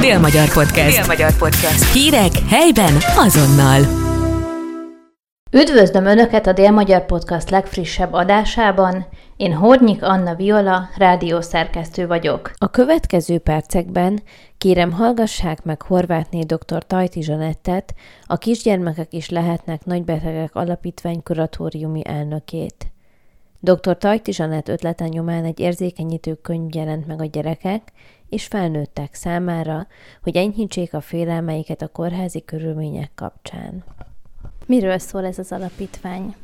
Dél-Magyar Podcast. Dél-Magyar Podcast. Hírek helyben azonnal. Üdvözlöm Önöket a Dél-Magyar Podcast legfrissebb adásában. Én Hornyik Anna Viola, rádiószerkesztő vagyok. A következő percekben kérem hallgassák meg Horvátné dr. Tajti Zsanettet, a Kisgyermekek is lehetnek nagybetegek alapítvány kuratóriumi elnökét. Dr. Tajti Zsanett ötlete nyomán egy érzékenyítő könyv jelent meg a gyerekek és felnőttek számára, hogy enyhítsék a félelmeiket a kórházi körülmények kapcsán. Miről szól ez az alapítvány?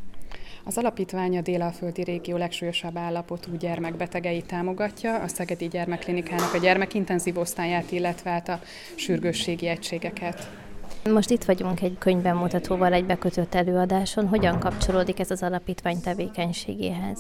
Az alapítvány a Délalföldi régió legsúlyosabb állapotú gyermekbetegeit támogatja, a Szegedi Gyermekklinikának a gyermekintenzív osztályát, illetve hát a sürgősségi egységeket. Most itt vagyunk egy könyvbemutatóval egy bekötött előadáson. Hogyan kapcsolódik ez az alapítvány tevékenységéhez?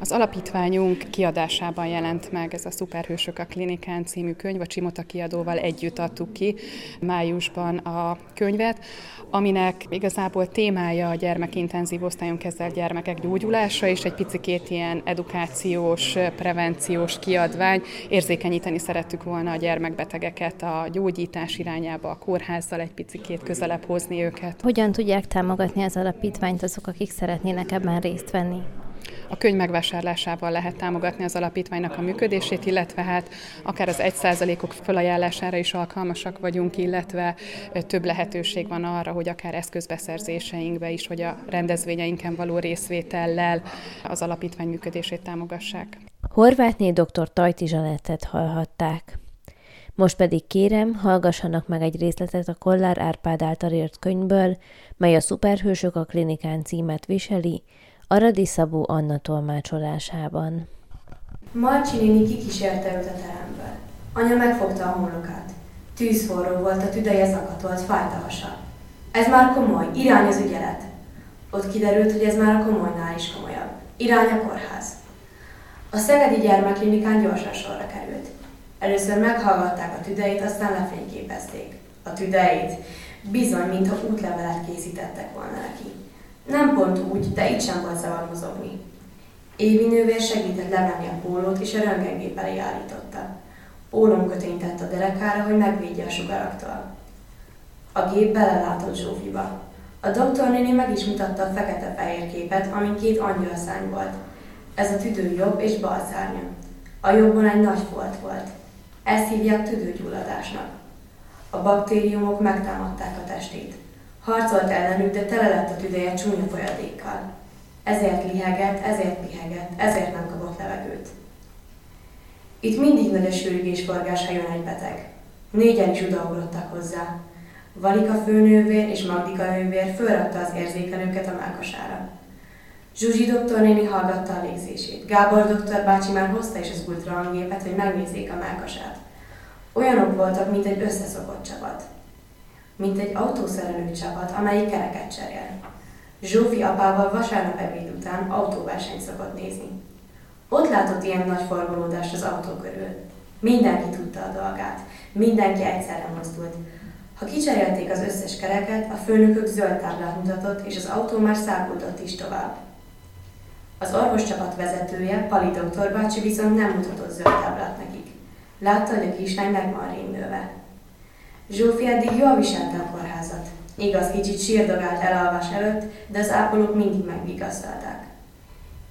Az alapítványunk kiadásában jelent meg ez a Szuperhősök a klinikán című könyv, a Csimota kiadóval együtt adtuk ki májusban a könyvet, aminek igazából témája a gyermekintenzív osztályon kezelt gyermekek gyógyulása, és egy picikét ilyen edukációs, prevenciós kiadvány. Érzékenyíteni szerettük volna a gyermekbetegeket a gyógyítás irányába, a kórházzal egy picit picikét közelebb hozni őket. Hogyan tudják támogatni az alapítványt azok, akik szeretnének ebben részt venni? A könyv megvásárlásával lehet támogatni az alapítványnak a működését, illetve hát akár az 1%-ok felajánlására is alkalmasak vagyunk, illetve több lehetőség van arra, hogy akár eszközbeszerzéseinkbe is, hogy a rendezvényeinken való részvétellel az alapítvány működését támogassák. Horvátné dr. Tajti Zsanettet hallhatták. Most pedig kérem, hallgassanak meg egy részletet a Kollár Árpád által írt könyvből, mely a Szuperhősök a klinikán címet viseli, Aradi Szabó Anna tolmácsolásában. Marcsi néni kikísérte őt a teremből. Anya megfogta a homlokát. Tűzforró volt, a tüdeje zakatolt, fájt a hasa. Ez már komoly, irány az ügyelet. Ott kiderült, hogy ez már a komolynál is komolyabb. Irány a kórház. A Szegedi Gyermekklinikán gyorsan sorra került. Először meghallgatták a tüdeit, aztán lefényképezték. A tüdeit bizony, mintha útlevelet készítettek volna neki. Nem pont úgy, de itt sem volt szabad mozogni. Évi nővér segített levenni a pólót, és a röntgengép elé állította. kötény tett a derekára, hogy megvédje a sugaraktól. A gép belelátott Zsófiba. A doktornéni meg is mutatta a fekete-fehér képet, amin két angyalszány volt. Ez a tüdő jobb és bal szárnya. A jobbon egy nagy folt volt. Ezt hívják tüdőgyulladásnak. A baktériumok megtámadták a testét. Harcolt ellenük, de tele lett a tüdeje csúnya folyadékkal. Ezért lihegett, ezért pihegett, ezért nem kapott levegőt. Itt mindig nagy a sürgésforgás, ha jön egy beteg. Négyen is odaugrottak hozzá. Valika főnővér és Magdika nővér fölrakta az érzékelőket a mákosára. Zsuzsi doktornéni hallgatta a légzését. Gábor doktor bácsi már hozta is az ultrahangépet, hogy megnézzék a mákasát. Olyanok voltak, mint egy összeszokott csapat. Mint egy autószerelő csapat, amelyik kereket cserél. Zsófi apával vasárnap ebéd után autóversenyt szokott nézni. Ott látott ilyen nagy forgolódást az autó körül. Mindenki tudta a dolgát, mindenki egyszerre mozdult. Ha kicserélték az összes kereket, a főnökök zöld táblát mutatott, és az autó már száguldott is tovább. Az orvoscsapat vezetője, Pali doktor bácsi viszont nem mutatott zöld táblát nekik. Látta, hogy a kislány meg van rémlőve. Zsófi eddig jól viselte a kórházat. Igaz, kicsit sírdogált elalvás előtt, de az ápolók mindig megvigasztalták.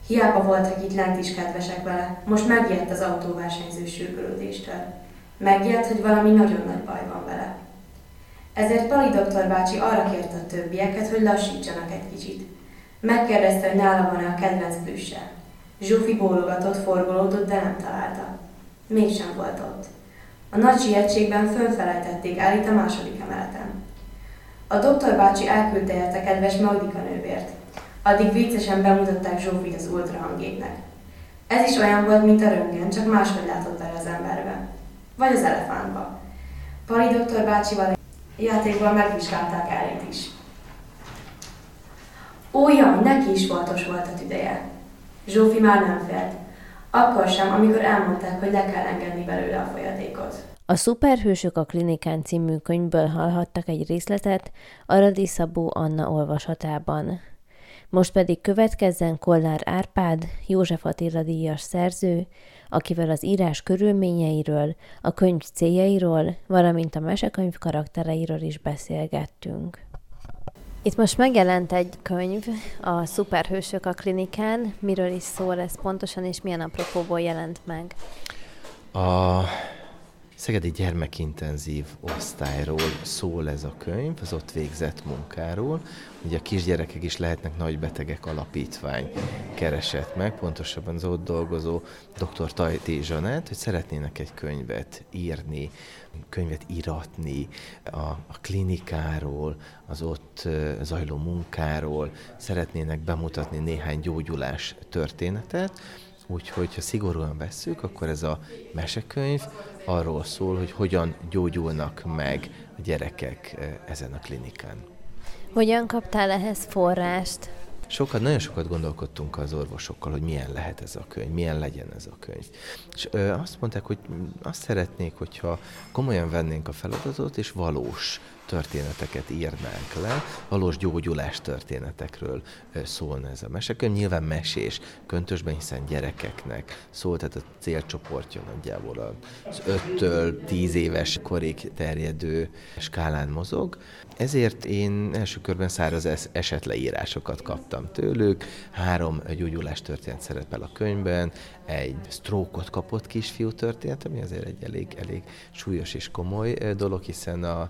Hiába voltak itt lent is kedvesek vele, most megijedt az autóversenyző sürgülődéstől. Megijedt, hogy valami nagyon nagy baj van vele. Ezért Pali doktor bácsi arra kérte a többieket, hogy lassítsanak egy kicsit. Megkérdezte, hogy nála van-e a kedvenc plüsse. Zsófi bólogatott, forgolódott, de nem találta. Mégsem volt ott. A nagy sietségben fölfelejtették állít a második emeleten. A doktor bácsi elküldte érte kedves Magdika nővért. Addig viccesen bemutatták Zsófit az ultrahangépnek. Ez is olyan volt, mint a röngen, csak máshogy látott el az emberbe. Vagy az elefántba. Pali doktor bácsival játékban megvizsgálták elét is. Ó, jaj, neki is voltos volt a tüdeje. Zsófi már nem félt. Akkor sem, amikor elmondták, hogy le kell engedni belőle a folyadékot. A Szuperhősök a klinikán című könyvből hallhattak egy részletet Aradi Szabó Anna olvasatában. Most pedig következzen Kollár Árpád, József Attila díjas szerző, akivel az írás körülményeiről, a könyv céljairól, valamint a mesekönyv karaktereiről is beszélgettünk. Itt most megjelent egy könyv, a Szuperhősök a klinikán. Miről is szól ez pontosan, és milyen apropóból jelent meg? A Szegedi Gyermekintenzív Osztályról szól ez a könyv, az ott végzett munkáról. Ugye a kisgyerekek is lehetnek nagybetegek alapítvány keresett meg, pontosabban az ott dolgozó dr. Tajti Zsanát, hogy szeretnének egy könyvet írni, könyvet íratni a, a klinikáról, az ott zajló munkáról, szeretnének bemutatni néhány gyógyulás történetet, Úgyhogy, ha szigorúan vesszük, akkor ez a mesekönyv arról szól, hogy hogyan gyógyulnak meg a gyerekek ezen a klinikán. Hogyan kaptál ehhez forrást? Sokat, nagyon sokat gondolkodtunk az orvosokkal, hogy milyen lehet ez a könyv, milyen legyen ez a könyv. És ö, azt mondták, hogy azt szeretnék, hogyha komolyan vennénk a feladatot, és valós történeteket írnánk le, valós gyógyulás történetekről szólna ez a mesekönyv. Nyilván mesés, köntösben, hiszen gyerekeknek szól, tehát a célcsoportja nagyjából az 5-től 10 éves korig terjedő skálán mozog. Ezért én első körben száraz esetleírásokat kaptam tőlük, három gyógyulás történet szerepel a könyvben, egy sztrókot kapott kisfiú történet, ami azért egy elég, elég súlyos és komoly dolog, hiszen a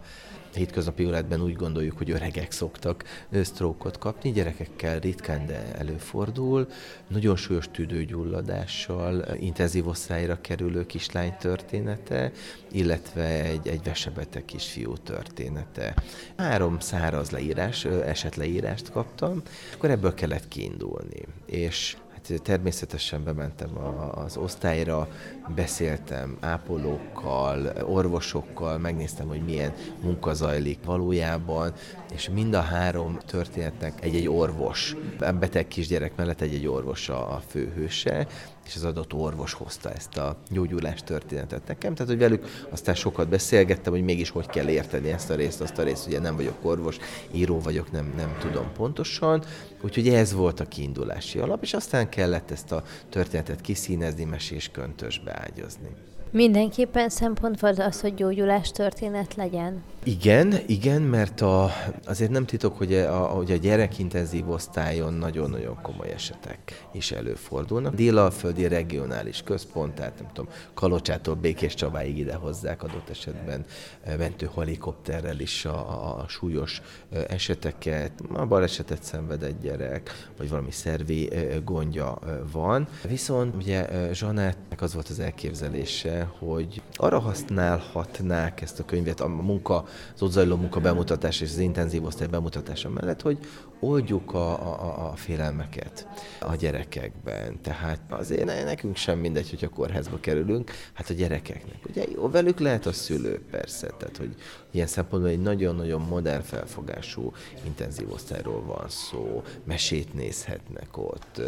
hétköznapi életben úgy gondoljuk, hogy öregek szoktak sztrókot kapni, gyerekekkel ritkán, de előfordul. Nagyon súlyos tüdőgyulladással, intenzív osztályra kerülő kislány története, illetve egy, egy vesebeteg kisfiú története. Három száraz leírás, esetleírást kaptam, akkor ebből kellett kiindulni. És természetesen bementem az osztályra, beszéltem ápolókkal, orvosokkal, megnéztem, hogy milyen munka zajlik valójában, és mind a három történetnek egy-egy orvos, a beteg kisgyerek mellett egy-egy orvos a főhőse, és az adott orvos hozta ezt a gyógyulás történetet nekem, tehát hogy velük aztán sokat beszélgettem, hogy mégis hogy kell érteni ezt a részt, azt a részt, ugye nem vagyok orvos, író vagyok, nem, nem tudom pontosan, úgyhogy ez volt a kiindulási alap, és aztán kellett ezt a történetet kiszínezni, mesés köntösbe ágyazni. Mindenképpen szempont volt az, hogy gyógyulás történet legyen? Igen, igen, mert a, azért nem titok, hogy a, hogy a gyerekintenzív osztályon nagyon-nagyon komoly esetek is előfordulnak. Délalföldi regionális központ, tehát nem tudom, Kalocsától Békés Csabáig ide hozzák adott esetben eh, mentő helikopterrel is a, a, súlyos eh, eseteket. A balesetet szenved egy gyerek, vagy valami szervi eh, gondja van. Viszont ugye Zsanettnek az volt az elképzelése, hogy arra használhatnák ezt a könyvet a munka, az ott zajló munka bemutatása és az intenzív osztály bemutatása mellett, hogy oldjuk a, a, a félelmeket a gyerekekben. Tehát azért nekünk sem mindegy, hogy a kórházba kerülünk, hát a gyerekeknek. Ugye jó, velük lehet a szülő, persze, tehát hogy ilyen szempontból egy nagyon-nagyon modern felfogású intenzív osztályról van szó, mesét nézhetnek ott,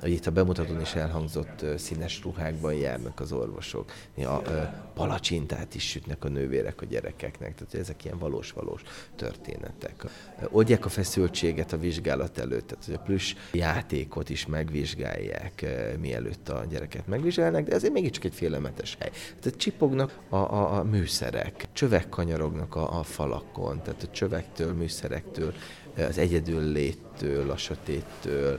hogy itt a bemutatón is elhangzott színes ruhákban járnak az orvosok, a palacsintát is sütnek a nővérek a gyerekeknek, tehát ezek ilyen valós-valós történetek. Oldják a feszültséget a vizsgálat előtt, tehát hogy a plusz játékot is megvizsgálják, mielőtt a gyereket megvizsgálnak, de ezért mégiscsak egy félelmetes hely. Tehát csipognak a, a, a műszerek, csövek kanyarognak a, a falakon, tehát a csövektől, műszerektől, az egyedül léttől, a sötéttől,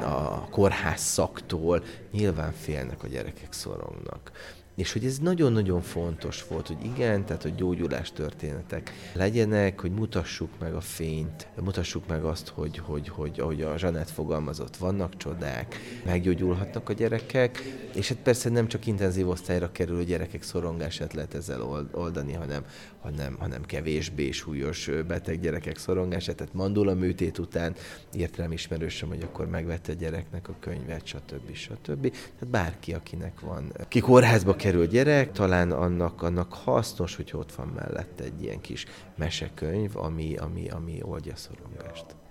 a kórház szaktól nyilván félnek a gyerekek, szorongnak. És hogy ez nagyon-nagyon fontos volt, hogy igen, tehát hogy gyógyulás történetek legyenek, hogy mutassuk meg a fényt, mutassuk meg azt, hogy, hogy, hogy ahogy a Zsanett fogalmazott, vannak csodák, meggyógyulhatnak a gyerekek, és hát persze nem csak intenzív osztályra kerülő gyerekek szorongását lehet ezzel oldani, hanem, hanem, hanem kevésbé súlyos beteg gyerekek szorongását, tehát mandula műtét után írt rám ismerősöm, hogy akkor megvette a gyereknek a könyvet, stb. stb. Tehát bárki, akinek van, ki kórházba kerül gyerek, talán annak, annak hasznos, hogy ott van mellette egy ilyen kis mesekönyv, ami, ami, ami oldja szorongást.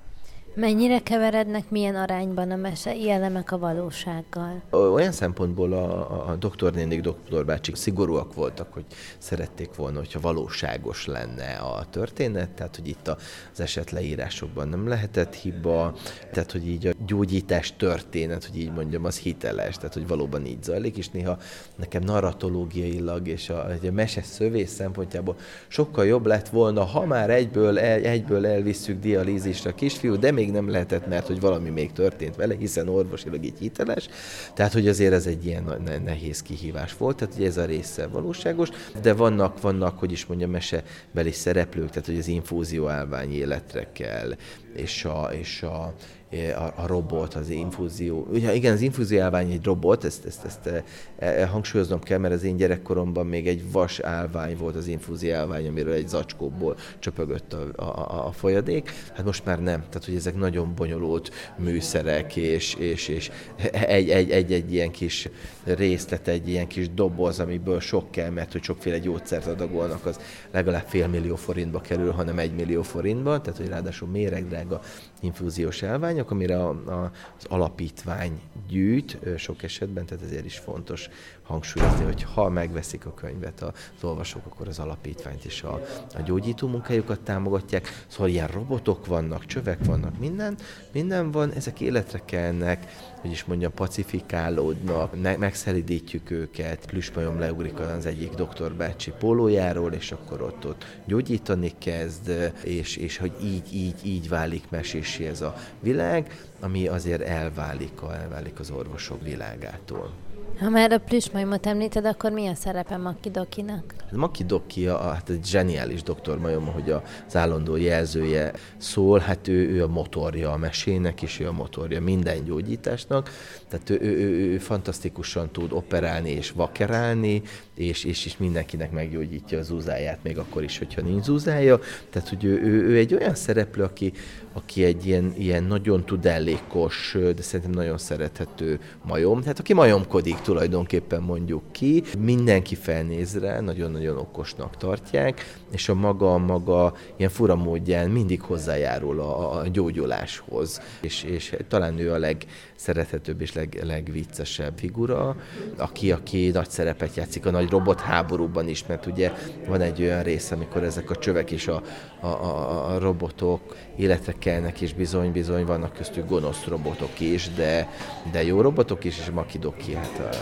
Mennyire keverednek, milyen arányban a mesei elemek a valósággal? Olyan szempontból a, a, doktornénik, doktorbácsik szigorúak voltak, hogy szerették volna, hogyha valóságos lenne a történet, tehát hogy itt az esetleírásokban nem lehetett hiba, tehát hogy így a gyógyítás történet, hogy így mondjam, az hiteles, tehát hogy valóban így zajlik, és néha nekem narratológiailag és a, a mese szövés szempontjából sokkal jobb lett volna, ha már egyből, el, egyből elvisszük dialízisre a kisfiú, de még nem lehetett, mert hogy valami még történt vele, hiszen orvosilag így hiteles. Tehát, hogy azért ez egy ilyen nehéz kihívás volt, tehát hogy ez a része valóságos, de vannak, vannak, hogy is mondjam, mesebeli szereplők, tehát hogy az infúzió állvány életre kell, és a, és a, a, a robot, az infúzió. Ugye igen, az infúzió állvány egy robot, ezt, ezt, ezt e, e, hangsúlyoznom kell, mert az én gyerekkoromban még egy vas állvány volt az infúzió állvány, amiről egy zacskóból csöpögött a, a, a folyadék. Hát most már nem. Tehát, hogy ezek nagyon bonyolult műszerek, és, és, és egy, egy, egy, egy ilyen kis részlet, egy ilyen kis doboz, amiből sok kell, mert hogy sokféle gyógyszert adagolnak, az legalább fél millió forintba kerül, hanem egy millió forintba, tehát hogy ráadásul méregdrága infúziós állványok, amire a, a, az alapítvány gyűjt sok esetben, tehát ezért is fontos hangsúlyozni, hogy ha megveszik a könyvet az olvasók, akkor az alapítványt és a, a gyógyító munkájukat támogatják. Szóval ilyen robotok vannak, csövek vannak, minden, minden van, ezek életre kelnek, hogy is mondjam, pacifikálódnak, ne, megszelidítjük őket, plüsmajom leugrik az egyik doktor bácsi pólójáról, és akkor ott, ott gyógyítani kezd, és, és hogy így, így, így válik mesésé ez a világ, ami azért elválik, elválik az orvosok világától. Ha már a plüsmajmot említed, akkor mi a szerepe Makidokinak? Makidoki a, hát egy zseniális majom, hogy az állandó jelzője szól, hát ő, ő a motorja a mesének, és ő a motorja minden gyógyításnak, tehát ő, ő, ő, ő fantasztikusan tud operálni és vakerálni, és, és, és mindenkinek meggyógyítja az zúzáját, még akkor is, hogyha nincs zúzája. Tehát, hogy ő, ő, ő egy olyan szereplő, aki, aki egy ilyen, ilyen nagyon tudellékos, de szerintem nagyon szerethető majom, tehát aki majomkodik tulajdonképpen mondjuk ki, mindenki felnéz rá, nagyon-nagyon okosnak tartják, és a maga, maga ilyen fura módján mindig hozzájárul a, a gyógyuláshoz, és, és talán ő a legszerethetőbb és leg, legviccesebb figura, aki, aki nagy szerepet játszik a nagy robotháborúban is, mert ugye van egy olyan rész, amikor ezek a csövek és a, a, a, a robotok életre kelnek, és bizony-bizony vannak köztük gonosz robotok is, de, de jó robotok is, és Makidoki hát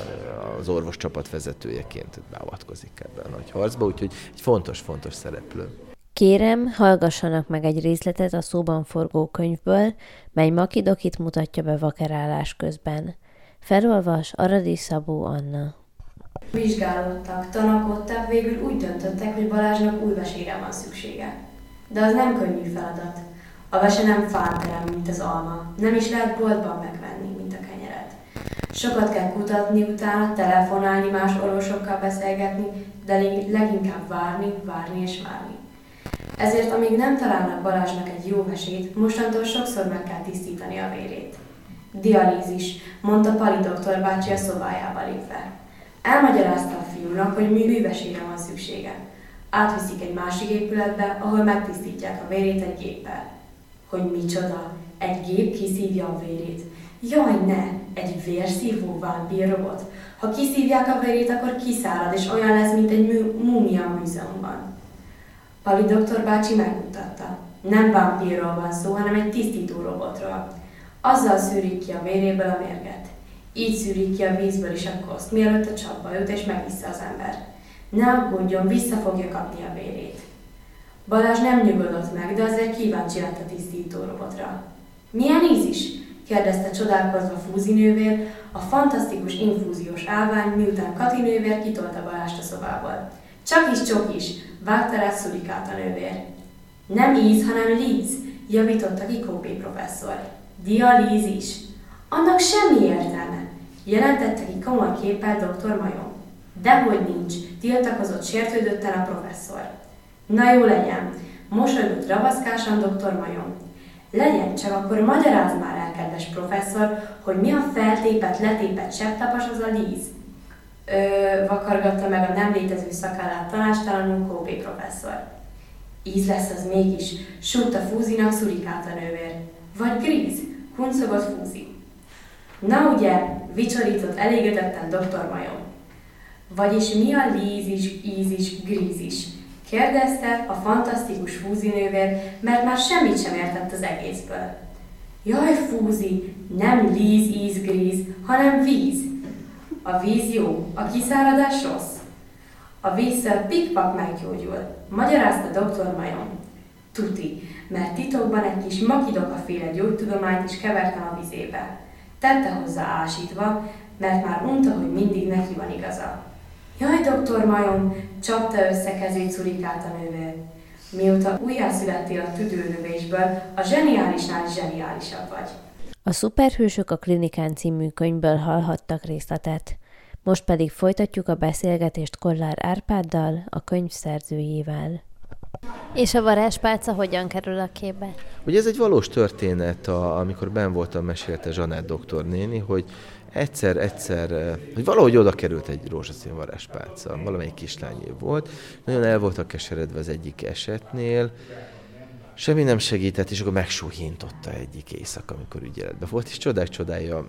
az orvos csapat vezetőjeként beavatkozik ebben a nagy harcba, úgyhogy egy fontos-fontos szereplő. Kérem, hallgassanak meg egy részletet a szóban forgó könyvből, mely Makidokit mutatja be vakerálás közben. Felolvas Aradi Szabó Anna. Vizsgálódtak, tanakodtak, végül úgy döntöttek, hogy Balázsnak új vesére van szüksége. De az nem könnyű feladat. A vese nem fánterem, mint az alma. Nem is lehet boltban megvenni. Sokat kell kutatni utána, telefonálni, más orvosokkal beszélgetni, de leginkább várni, várni és várni. Ezért, amíg nem találnak Balázsnak egy jó vesét, mostantól sokszor meg kell tisztítani a vérét. Dialízis, mondta Pali doktor bácsi a szobájába lépve. Elmagyarázta a fiúnak, hogy művesére van szüksége. Átviszik egy másik épületbe, ahol megtisztítják a vérét egy géppel. Hogy micsoda? Egy gép kiszívja a vérét. Jaj, ne! Egy vérszívó vámpírrobot. Ha kiszívják a vérét, akkor kiszárad, és olyan lesz, mint egy múmia a múzeumban. Pali doktor bácsi megmutatta. Nem vámpírról van szó, hanem egy tisztító robotról. Azzal szűrik ki a véréből a mérget. Így szűrik ki a vízből is a koszt, mielőtt a csapba jut és megissza az ember. Ne aggódjon, vissza fogja kapni a vérét. Balázs nem nyugodott meg, de azért kíváncsi lett a tisztító robotra. Milyen íz is? Kérdezte csodálkozva Fúzi nővér, a fantasztikus infúziós állvány, miután Kati nővér kitolta Balást a szobából. Csak is, csak is, vágta rá szurikát a nővér. Nem íz, hanem líz, javította ki Kópé professzor. Dialízis. Annak semmi értelme, jelentette ki komoly képpel dr. Majom. Dehogy nincs, tiltakozott sértődötten a professzor. Na jó legyen, mosolygott ravaszkásan dr. Majom. Legyen csak akkor magyaráz már el, kedves professzor, hogy mi a feltépet, letépet septapas az a líz. Ö, vakargatta meg a nem létező szakállát tanástalanul Kóvé professzor. Íz lesz az mégis, súgta Fúzinak szurikát a nővér. Vagy gríz, huncogott Fúzi. Na ugye, vicsorított elégedetten doktor Majom. Vagyis mi a lízis, ízis, grízis? Kérdezte a fantasztikus fúzinővér, mert már semmit sem értett az egészből. Jaj, Fúzi, nem líz, íz, gríz, hanem víz. A víz jó, a kiszáradás rossz. A vízszer pikpak meggyógyul, magyarázta doktor Majom. Tuti, mert titokban egy kis makidoka-féle gyógytudományt is kevertem a vizébe. Tette hozzá ásítva, mert már unta, hogy mindig neki van igaza. Jaj, doktor Majom, csapta össze kezét szurikát a nővér. Mióta újjászülettél a tüdőnövésből, a zseniálisnál zseniálisabb vagy. A Szuperhősök a Klinikán című könyvből hallhattak részletet. Most pedig folytatjuk a beszélgetést Kollár Árpáddal, a könyv szerzőjével. És a varázspálca hogyan kerül a képbe? Ugye ez egy valós történet, a, amikor ben voltam, mesélte Zsanett doktornéni, hogy egyszer, egyszer, hogy valahogy oda került egy rózsaszín varázspálca, valamelyik kislányé volt, nagyon el voltak keseredve az egyik esetnél, semmi nem segített, és akkor megsúhintotta egyik éjszaka, amikor ügyeletben volt, és csodák csodája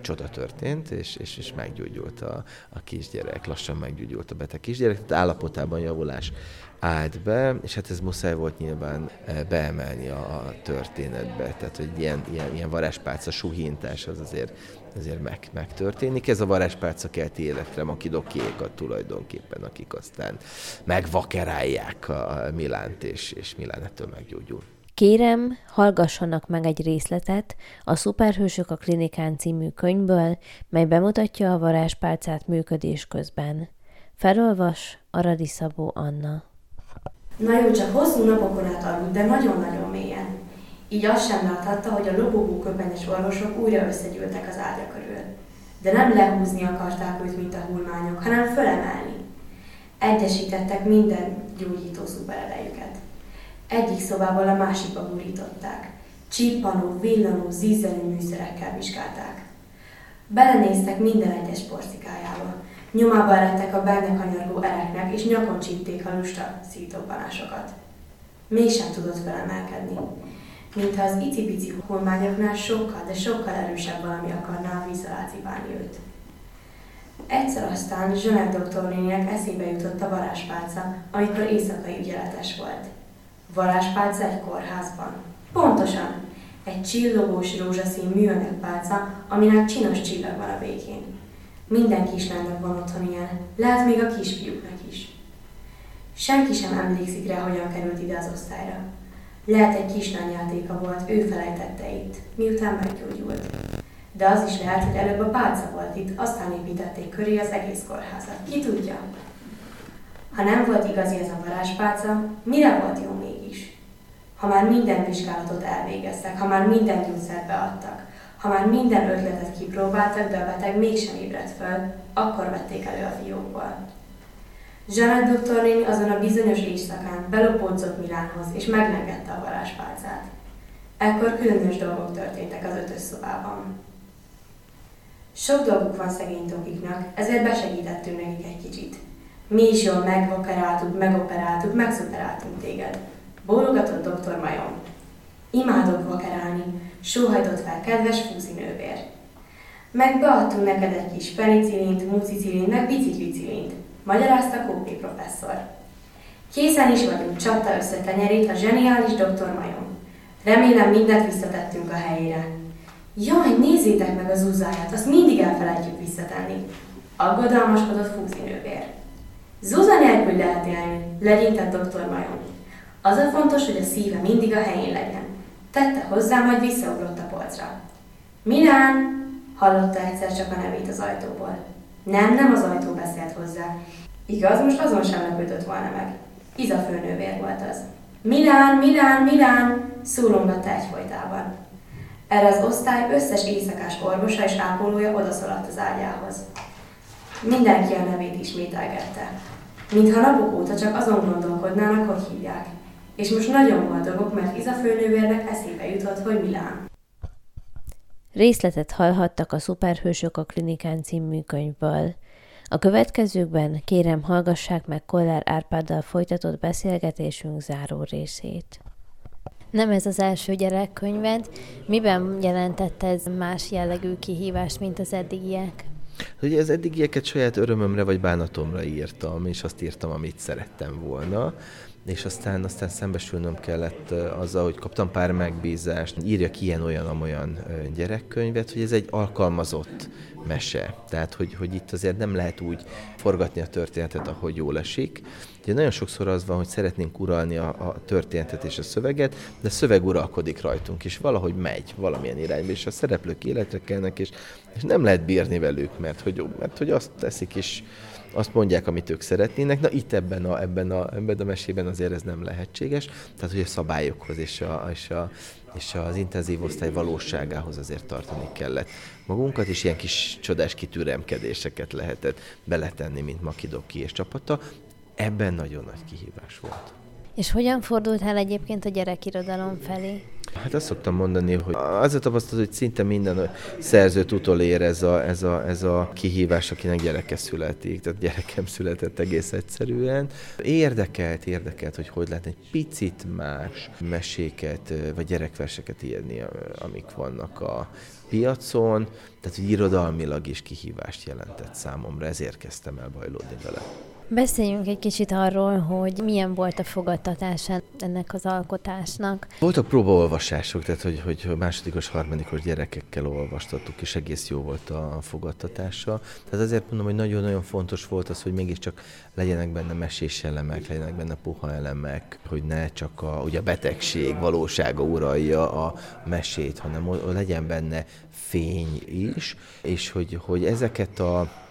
csoda történt, és, és, és meggyógyult a, a kisgyerek, lassan meggyógyult a beteg kisgyerek, tehát állapotában javulás állt be, és hát ez muszáj volt nyilván eh, beemelni a történetbe, tehát hogy ilyen, ilyen, ilyen varázspálca suhintás az azért, azért meg, megtörténik. Ez a varázspálca kelti életre makidokiékat tulajdonképpen, akik aztán megvakerálják a Milánt, és, és Milán ettől meggyógyul. Kérem, hallgassanak meg egy részletet a Szuperhősök a Klinikán című könyvből, mely bemutatja a varázspálcát működés közben. Felolvas Aradi Szabó Anna. Na jó, csak hosszú napokon át aludt, de nagyon-nagyon mélyen. Így azt sem láthatta, hogy a lobogó köpenyes orvosok újra összegyűltek az ágya körül. De nem lehúzni akarták őt, mint a hulmányok, hanem fölemelni. Egyesítettek minden gyógyító szupererejüket. Egyik szobából a másikba burították. Csippanó, villanó, zízelő műszerekkel vizsgálták. Belenéztek minden egyes porcikájába. Nyomába lettek a benne kanyargó ereknek, és nyakon csípték a lusta szítópanásokat. Mégsem tudott felemelkedni. Mintha az icipici holmányoknál sokkal, de sokkal erősebb valami akarná víz alá őt. Egyszer aztán Zsönet doktornéninek eszébe jutott a varázspálca, amikor éjszakai ügyeletes volt. Varázspálca egy kórházban. Pontosan, egy csillogós rózsaszín műanyag pálca, aminek csinos csillag van a végén. Minden kislánynak van otthon ilyen, lehet még a kisfiúknak is. Senki sem emlékszik rá, hogyan került ide az osztályra. Lehet egy kislányjátéka volt, ő felejtette itt, miután meggyógyult. De az is lehet, hogy előbb a pálca volt itt, aztán építették köré az egész kórházat. Ki tudja? Ha nem volt igazi ez a varázspálca, mire volt jó mégis? Ha már minden vizsgálatot elvégeztek, ha már minden gyógyszert beadtak, ha már minden ötletet kipróbáltak, de a beteg mégsem ébredt fel, akkor vették elő a fiókból. Zsanett doktornéni azon a bizonyos éjszakán belopódzott Milánhoz, és meglengette a varázspálcát. Ekkor különös dolgok történtek az ötös szobában. Sok dolguk van szegény Tokiknak, ezért besegítettünk nekik egy kicsit. Mi is jól megvakaráltuk, megoperáltuk, megszuperáltunk téged. Bólogatott doktor Majom. Imádok vakerálni, sóhajtott fel kedves fúzinővér. Meg beadtunk neked egy kis penicillint, mucicillint, meg biciklicillint, magyarázta Kópi professzor. Készen is vagyunk, csapta össze tenyerét a zseniális doktor Majom. Remélem mindent visszatettünk a helyére. Jaj, nézzétek meg az uzáját, azt mindig elfelejtjük visszatenni. Aggodalmaskodott fúzinővér. Zúza nélkül lehet élni, legyintett doktor Majom. Az a fontos, hogy a szíve mindig a helyén legyen. Tette hozzá, majd visszaugrott a polcra. Milán! hallotta egyszer csak a nevét az ajtóból. Nem, nem az ajtó beszélt hozzá. Igaz, most azon sem lepődött volna meg. Iza főnővér volt az. Milán, Milán, Milán! szólongatta egyfolytában. Erre az osztály összes éjszakás orvosa és ápolója odaszaladt az ágyához. Mindenki a nevét ismételgette. Mintha napok óta csak azon gondolkodnának, hogy hívják és most nagyon boldogok, mert Iza főnővérnek eszébe jutott, hogy Milán. Részletet hallhattak a Szuperhősök a Klinikán című könyvből. A következőkben kérem hallgassák meg Kollár Árpáddal folytatott beszélgetésünk záró részét. Nem ez az első gyerekkönyved. Miben jelentette ez más jellegű kihívást, mint az eddigiek? Ugye az eddigieket saját örömömre vagy bánatomra írtam, és azt írtam, amit szerettem volna és aztán, aztán szembesülnöm kellett azzal, hogy kaptam pár megbízást, írjak ilyen-olyan-amolyan gyerekkönyvet, hogy ez egy alkalmazott mese. Tehát, hogy, hogy itt azért nem lehet úgy forgatni a történetet, ahogy jól esik. Ugye nagyon sokszor az van, hogy szeretnénk uralni a, a történetet és a szöveget, de szöveg uralkodik rajtunk, és valahogy megy valamilyen irányba, és a szereplők életre kelnek, és, és nem lehet bírni velük, mert hogy, mert hogy azt teszik, és azt mondják, amit ők szeretnének. Na itt ebben a, ebben a, ebben a mesében azért ez nem lehetséges. Tehát, hogy a szabályokhoz és, a, és, a, és az intenzív osztály valóságához azért tartani kellett magunkat, és ilyen kis csodás kitüremkedéseket lehetett beletenni, mint Makidoki és csapata. Ebben nagyon nagy kihívás volt. És hogyan fordult el egyébként a gyerekirodalom felé? Hát azt szoktam mondani, hogy az a tapasztalat, hogy szinte minden szerzőt utolér ez a, ez, a, ez a kihívás, akinek gyereke születik. Tehát gyerekem született egész egyszerűen. Érdekelt, érdekelt, hogy hogy lehet egy picit más meséket, vagy gyerekverseket írni, amik vannak a piacon. Tehát, hogy irodalmilag is kihívást jelentett számomra, ezért kezdtem el bajlódni vele. Beszéljünk egy kicsit arról, hogy milyen volt a fogadtatása ennek az alkotásnak. Voltak próbaolvasások, tehát hogy, hogy másodikos, harmadikos gyerekekkel olvastattuk, és egész jó volt a fogadtatása. Tehát azért mondom, hogy nagyon-nagyon fontos volt az, hogy mégiscsak legyenek benne mesés elemek, legyenek benne puha elemek, hogy ne csak a, ugye a betegség valósága uralja a mesét, hanem legyen benne fény is, és hogy, hogy ezeket a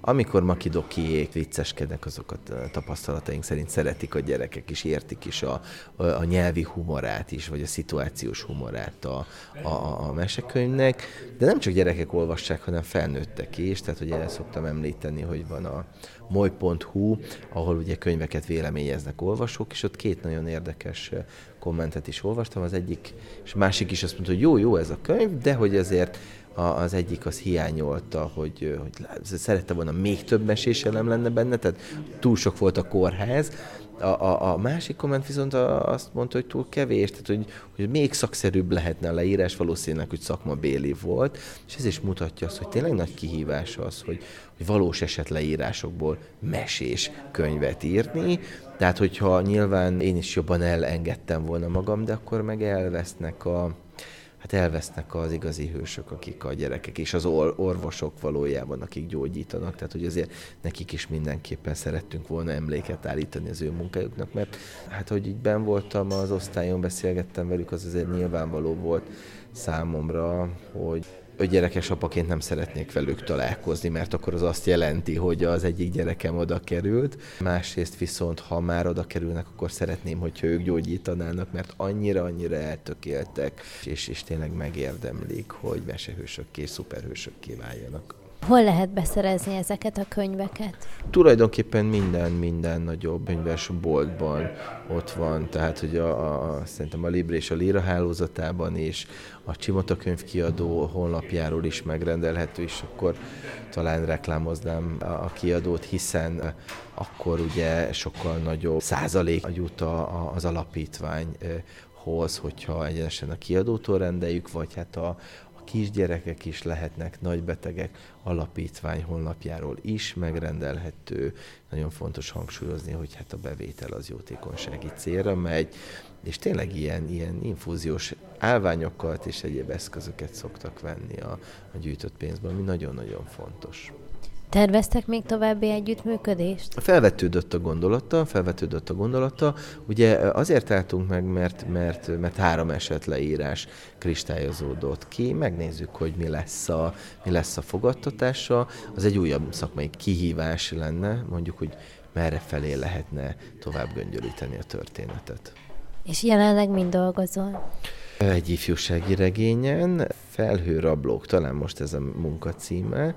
amikor makidokiék vicceskednek, azokat tapasztalataink szerint szeretik a gyerekek is, értik is a, a, nyelvi humorát is, vagy a szituációs humorát a, a, a mesekönyvnek, de nem csak gyerekek olvassák, hanem felnőttek is, tehát hogy el szoktam említeni, hogy van a moly.hu, ahol ugye könyveket véleményeznek olvasók, és ott két nagyon érdekes kommentet is olvastam, az egyik, és másik is azt mondta, hogy jó, jó ez a könyv, de hogy azért az egyik az hiányolta, hogy, hogy szerette volna még több meséselem lenne benne, tehát túl sok volt a kórház. A, a, a másik komment viszont azt mondta, hogy túl kevés, tehát hogy, hogy még szakszerűbb lehetne a leírás, valószínűleg, hogy szakmabéli volt, és ez is mutatja azt, hogy tényleg nagy kihívás az, hogy, hogy valós eset leírásokból mesés könyvet írni, tehát hogyha nyilván én is jobban elengedtem volna magam, de akkor meg elvesznek a, hát elvesznek az igazi hősök, akik a gyerekek, és az orvosok valójában, akik gyógyítanak, tehát hogy azért nekik is mindenképpen szerettünk volna emléket állítani az ő munkájuknak, mert hát, hogy így ben voltam az osztályon, beszélgettem velük, az azért nyilvánvaló volt számomra, hogy gyerekes apaként nem szeretnék velük találkozni, mert akkor az azt jelenti, hogy az egyik gyerekem oda került. Másrészt viszont, ha már oda kerülnek, akkor szeretném, hogyha ők gyógyítanának, mert annyira-annyira eltökéltek, és, és tényleg megérdemlik, hogy mesehősökké, szuperhősökké váljanak. Hol lehet beszerezni ezeket a könyveket? Tulajdonképpen minden, minden nagyobb könyves boltban ott van, tehát hogy a, a, szerintem a Libre és a Lira hálózatában is, a Csimota könyvkiadó honlapjáról is megrendelhető, és akkor talán reklámoznám a kiadót, hiszen akkor ugye sokkal nagyobb százalék jut a, az alapítványhoz, hogyha egyenesen a kiadótól rendeljük, vagy hát a, kisgyerekek is lehetnek nagybetegek, alapítvány honlapjáról is megrendelhető. Nagyon fontos hangsúlyozni, hogy hát a bevétel az jótékonysági célra megy, és tényleg ilyen, ilyen infúziós állványokat és egyéb eszközöket szoktak venni a, a gyűjtött pénzből, ami nagyon-nagyon fontos. Terveztek még további együttműködést? Felvetődött a gondolata, felvetődött a gondolata. Ugye azért álltunk meg, mert, mert, mert három eset leírás kristályozódott ki. Megnézzük, hogy mi lesz, a, mi lesz a fogadtatása. Az egy újabb szakmai kihívás lenne, mondjuk, hogy merre felé lehetne tovább göngyölíteni a történetet. És jelenleg mind dolgozol? Egy ifjúsági regényen, Felhőrablók, talán most ez a munkacíme.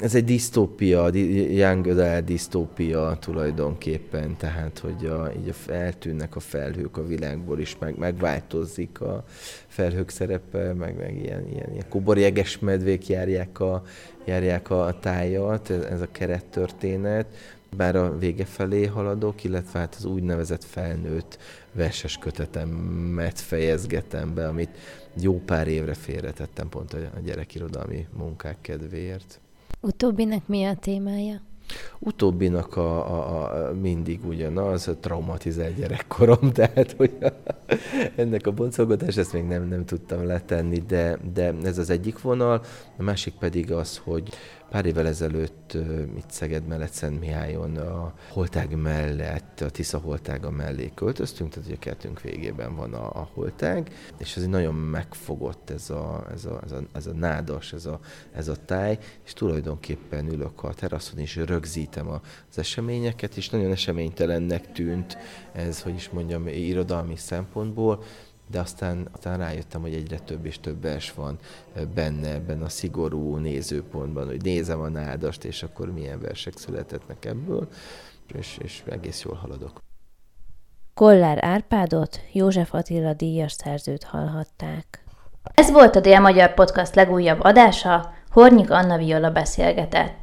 Ez egy disztópia, young adult disztópia tulajdonképpen, tehát hogy a, így eltűnnek a felhők a világból is, meg, megváltozik a felhők szerepe, meg, meg ilyen, ilyen, ilyen koborjeges medvék járják a, járják a tájat, ez a kerettörténet bár a vége felé haladok, illetve hát az úgynevezett felnőtt verses kötetemet fejezgetem be, amit jó pár évre félretettem pont a gyerekirodalmi munkák kedvéért. Utóbbinek mi a témája? Utóbbinak a, a, a mindig ugyanaz, a traumatizált gyerekkorom, tehát hogy a, ennek a boncolgatás, ezt még nem, nem tudtam letenni, de, de ez az egyik vonal, a másik pedig az, hogy Pár évvel ezelőtt itt Szeged mellett Szent Mihályon a holtág mellett, a Tisza holtága mellé költöztünk, tehát a kertünk végében van a, a holtág, és ez nagyon megfogott ez a, ez a, ez a, ez a nádas, ez a, ez a táj, és tulajdonképpen ülök a teraszon, és rögzítem az eseményeket, és nagyon eseménytelennek tűnt ez, hogy is mondjam, irodalmi szempontból, de aztán, aztán rájöttem, hogy egyre több és több vers van benne ebben a szigorú nézőpontban, hogy nézem a nádast, és akkor milyen versek születetnek ebből, és, és egész jól haladok. Kollár Árpádot, József Attila díjas szerzőt hallhatták. Ez volt a Dél-Magyar Podcast legújabb adása, Hornyik Anna Viola beszélgetett.